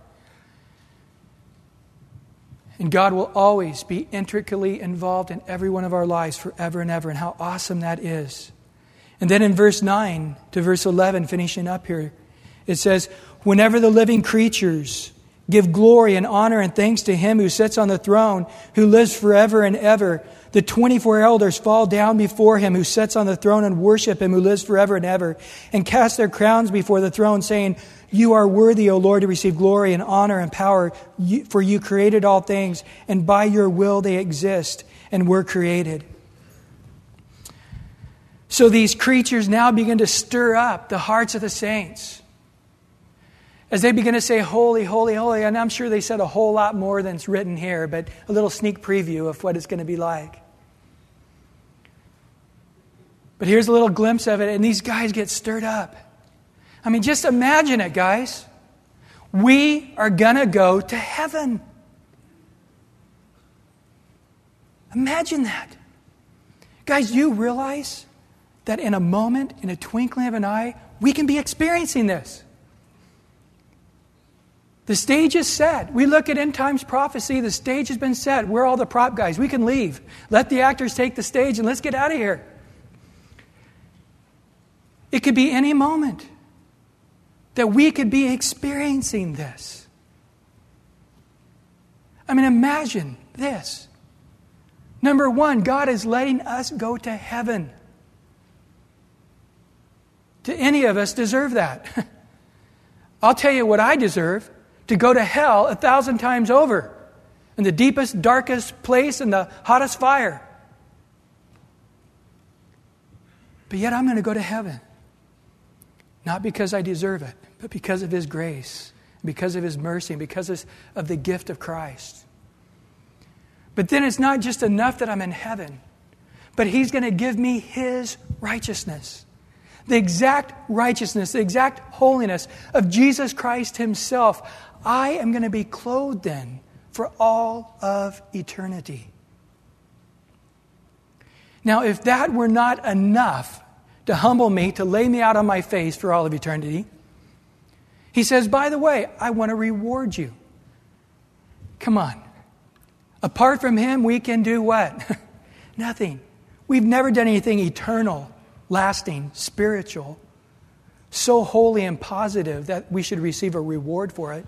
And God will always be intricately involved in every one of our lives forever and ever. And how awesome that is. And then in verse 9 to verse 11, finishing up here, it says, Whenever the living creatures give glory and honor and thanks to him who sits on the throne, who lives forever and ever, the 24 elders fall down before him who sits on the throne and worship him who lives forever and ever, and cast their crowns before the throne, saying, you are worthy, O Lord, to receive glory and honor and power, for you created all things, and by your will they exist and were created. So these creatures now begin to stir up the hearts of the saints. As they begin to say, Holy, holy, holy, and I'm sure they said a whole lot more than's written here, but a little sneak preview of what it's going to be like. But here's a little glimpse of it, and these guys get stirred up. I mean, just imagine it, guys. We are going to go to heaven. Imagine that. Guys, you realize that in a moment, in a twinkling of an eye, we can be experiencing this. The stage is set. We look at end times prophecy, the stage has been set. We're all the prop guys. We can leave. Let the actors take the stage and let's get out of here. It could be any moment that we could be experiencing this. I mean, imagine this. Number one, God is letting us go to heaven. Do any of us deserve that? I'll tell you what I deserve to go to hell a thousand times over in the deepest, darkest place in the hottest fire. But yet I'm going to go to heaven. Not because I deserve it, but because of His grace, because of His mercy, and because of the gift of Christ. But then it's not just enough that I'm in heaven, but He's going to give me His righteousness. The exact righteousness, the exact holiness of Jesus Christ Himself. I am going to be clothed in for all of eternity. Now, if that were not enough to humble me, to lay me out on my face for all of eternity, he says, By the way, I want to reward you. Come on. Apart from him, we can do what? Nothing. We've never done anything eternal, lasting, spiritual, so holy and positive that we should receive a reward for it.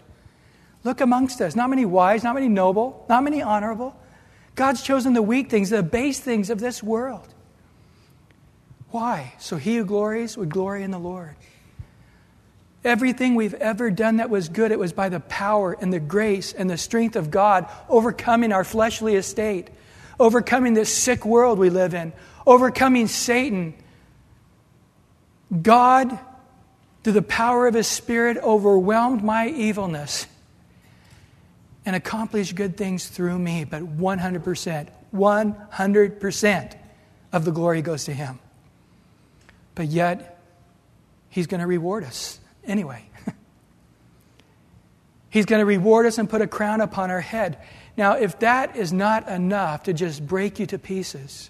Look amongst us. Not many wise, not many noble, not many honorable. God's chosen the weak things, the base things of this world. Why? So he who glories would glory in the Lord. Everything we've ever done that was good, it was by the power and the grace and the strength of God overcoming our fleshly estate, overcoming this sick world we live in, overcoming Satan. God, through the power of His Spirit, overwhelmed my evilness and accomplish good things through me. But 100%, 100% of the glory goes to Him. But yet, He's going to reward us anyway. He's going to reward us and put a crown upon our head. Now, if that is not enough to just break you to pieces,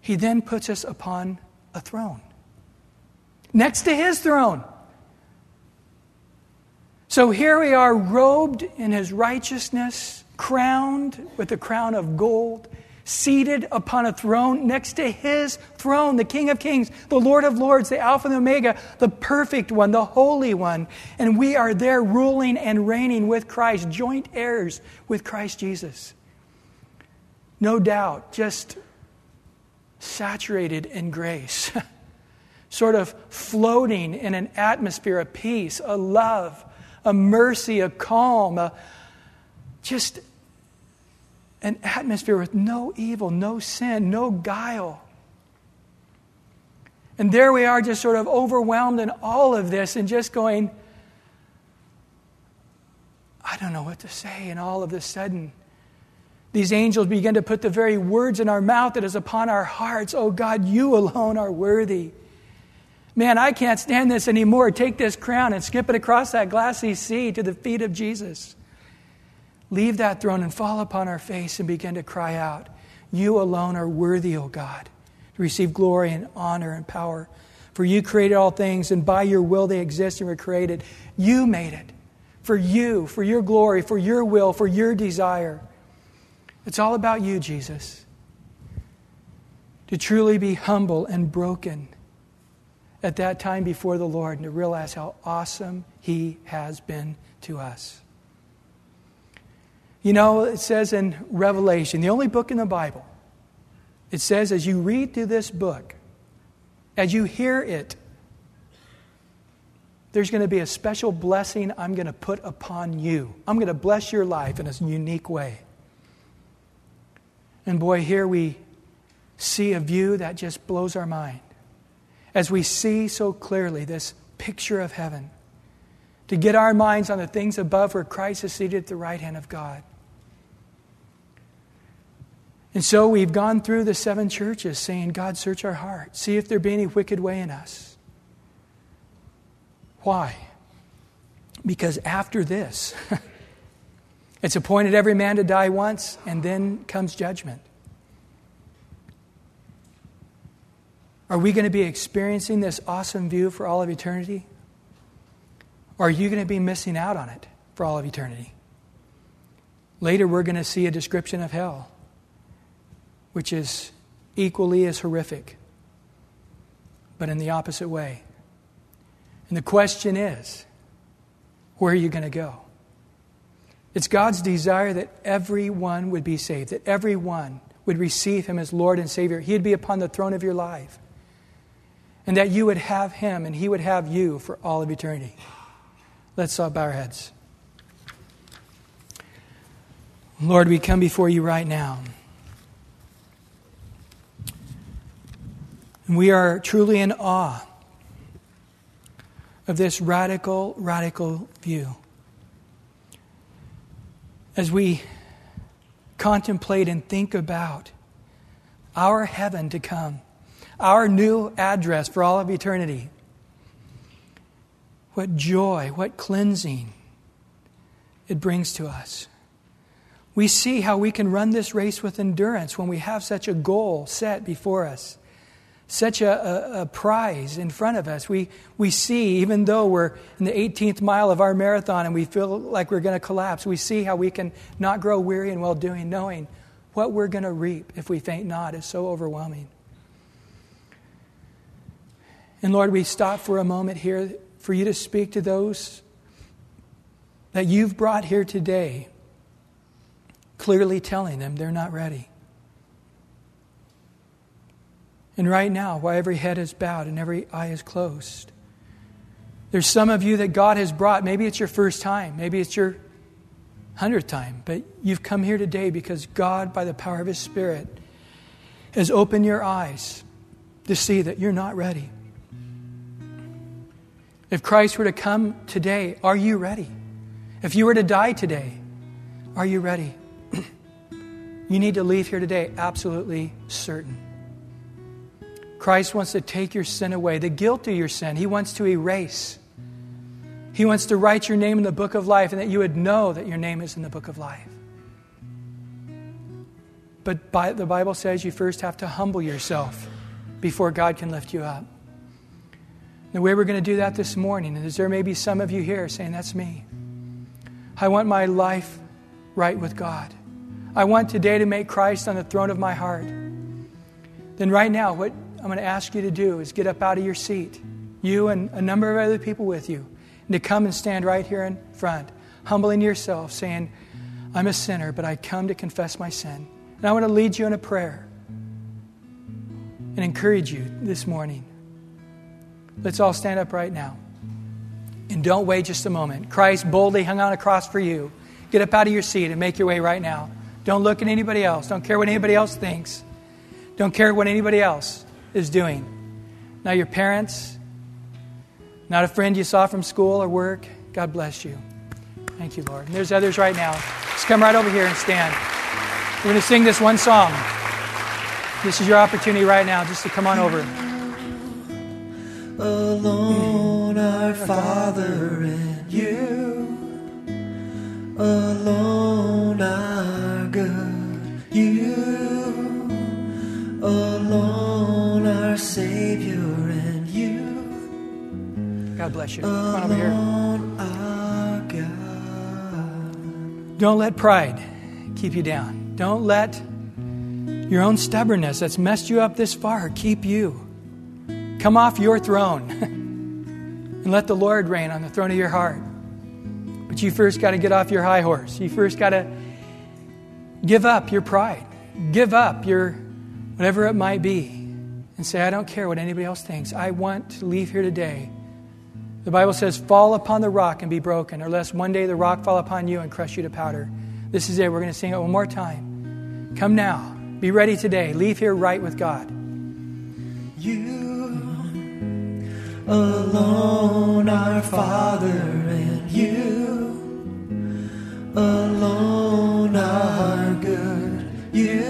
He then puts us upon a throne next to His throne. So here we are, robed in His righteousness, crowned with a crown of gold seated upon a throne next to his throne, the King of Kings, the Lord of Lords, the Alpha and the Omega, the perfect one, the Holy One. And we are there ruling and reigning with Christ, joint heirs with Christ Jesus. No doubt, just saturated in grace, sort of floating in an atmosphere of peace, a love, a mercy, a calm, a, just an atmosphere with no evil, no sin, no guile. And there we are, just sort of overwhelmed in all of this and just going, I don't know what to say. And all of a sudden, these angels begin to put the very words in our mouth that is upon our hearts. Oh God, you alone are worthy. Man, I can't stand this anymore. Take this crown and skip it across that glassy sea to the feet of Jesus. Leave that throne and fall upon our face and begin to cry out, You alone are worthy, O God to receive glory and honor and power. For you created all things, and by your will they exist and were created. You made it. For you, for your glory, for your will, for your desire. It's all about you, Jesus. To truly be humble and broken at that time before the Lord and to realize how awesome He has been to us. You know, it says in Revelation, the only book in the Bible it says, as you read through this book, as you hear it, there's going to be a special blessing I'm going to put upon you. I'm going to bless your life in a unique way. And boy, here we see a view that just blows our mind. As we see so clearly this picture of heaven, to get our minds on the things above where Christ is seated at the right hand of God. And so we've gone through the seven churches saying, God, search our hearts. See if there be any wicked way in us. Why? Because after this, it's appointed every man to die once, and then comes judgment. Are we going to be experiencing this awesome view for all of eternity? Or are you going to be missing out on it for all of eternity? Later, we're going to see a description of hell which is equally as horrific, but in the opposite way. And the question is where are you going to go? It's God's desire that everyone would be saved, that everyone would receive Him as Lord and Savior. He'd be upon the throne of your life. And that you would have Him and He would have you for all of eternity. Let's all bow our heads. Lord, we come before you right now. And we are truly in awe of this radical, radical view. As we contemplate and think about our heaven to come, our new address for all of eternity, what joy, what cleansing it brings to us. We see how we can run this race with endurance when we have such a goal set before us such a, a, a, prize in front of us. We, we see, even though we're in the 18th mile of our marathon and we feel like we're going to collapse, we see how we can not grow weary in well doing, knowing what we're going to reap if we faint not is so overwhelming. And Lord, we stop for a moment here for you to speak to those that you've brought here today, clearly telling them they're not ready. And right now, while every head is bowed and every eye is closed, there's some of you that God has brought. Maybe it's your first time, maybe it's your hundredth time, but you've come here today because God, by the power of His Spirit, has opened your eyes to see that you're not ready. If Christ were to come today, are you ready? If you were to die today, are you ready? you need to leave here today absolutely certain. Christ wants to take your sin away, the guilt of your sin. He wants to erase. He wants to write your name in the book of life and that you would know that your name is in the book of life. But by, the Bible says you first have to humble yourself before God can lift you up. The way we're going to do that this morning is there may be some of you here saying, That's me. I want my life right with God. I want today to make Christ on the throne of my heart. Then, right now, what I'm going to ask you to do is get up out of your seat, you and a number of other people with you, and to come and stand right here in front, humbling yourself, saying, I'm a sinner, but I come to confess my sin. And I want to lead you in a prayer. and encourage you this morning. Let's all stand up right now. And don't wait just a moment. Christ boldly hung on a cross for you. Get up out of your seat and make your way right now. Don't look at anybody else. Don't care what anybody else thinks. Don't care what anybody else is doing. Not your parents, not a friend you saw from school or work. God bless you. Thank you, Lord. And there's others right now. Just come right over here and stand. We're going to sing this one song. This is your opportunity right now just to come on over. Alone, our Father, and you. Alone, our good. You. Alone, our Savior, and you. God bless you. Come on over here. Alone, our God. Don't let pride keep you down. Don't let your own stubbornness that's messed you up this far keep you. Come off your throne and let the Lord reign on the throne of your heart. But you first got to get off your high horse. You first got to give up your pride, give up your whatever it might be, and say, I don't care what anybody else thinks. I want to leave here today. The Bible says, Fall upon the rock and be broken, or lest one day the rock fall upon you and crush you to powder. This is it. We're going to sing it one more time. Come now. Be ready today. Leave here right with God. You alone, our Father, and you alone, our good. You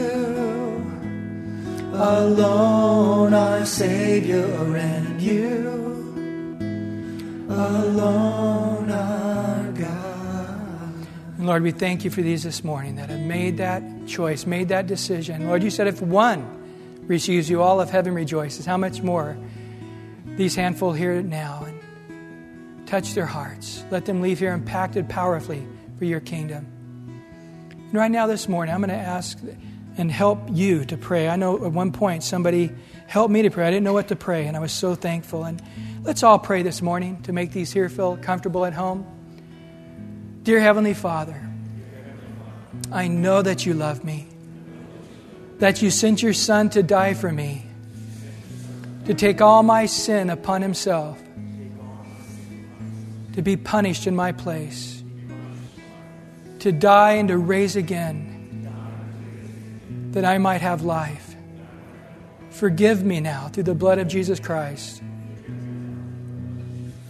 alone, our Savior, and you alone, our God. And Lord, we thank you for these this morning that have made that choice, made that decision. Lord, you said if one receives you, all of heaven rejoices. How much more these handful here now and touch their hearts. Let them leave here impacted powerfully for your kingdom. And right now, this morning, I'm going to ask and help you to pray. I know at one point somebody helped me to pray. I didn't know what to pray, and I was so thankful. And let's all pray this morning to make these here feel comfortable at home. Dear Heavenly Father, I know that you love me, that you sent your Son to die for me, to take all my sin upon himself, to be punished in my place, to die and to raise again, that I might have life. Forgive me now through the blood of Jesus Christ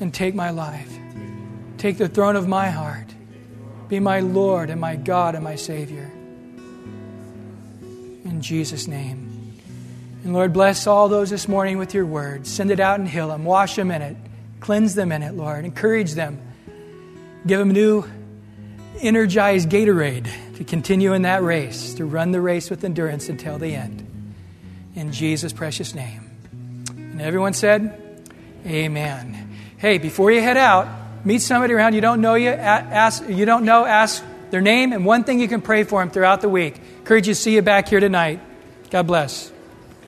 and take my life. Take the throne of my heart. Be my Lord and my God and my Savior. In Jesus' name. And Lord, bless all those this morning with your word. Send it out and heal them. Wash them in it. Cleanse them in it, Lord. Encourage them. Give them new, energized Gatorade to continue in that race, to run the race with endurance until the end. In Jesus' precious name. And everyone said, Amen. Hey, before you head out, meet somebody around you don't know you, ask you don't know, ask their name and one thing you can pray for them throughout the week. Encourage you to see you back here tonight. God bless.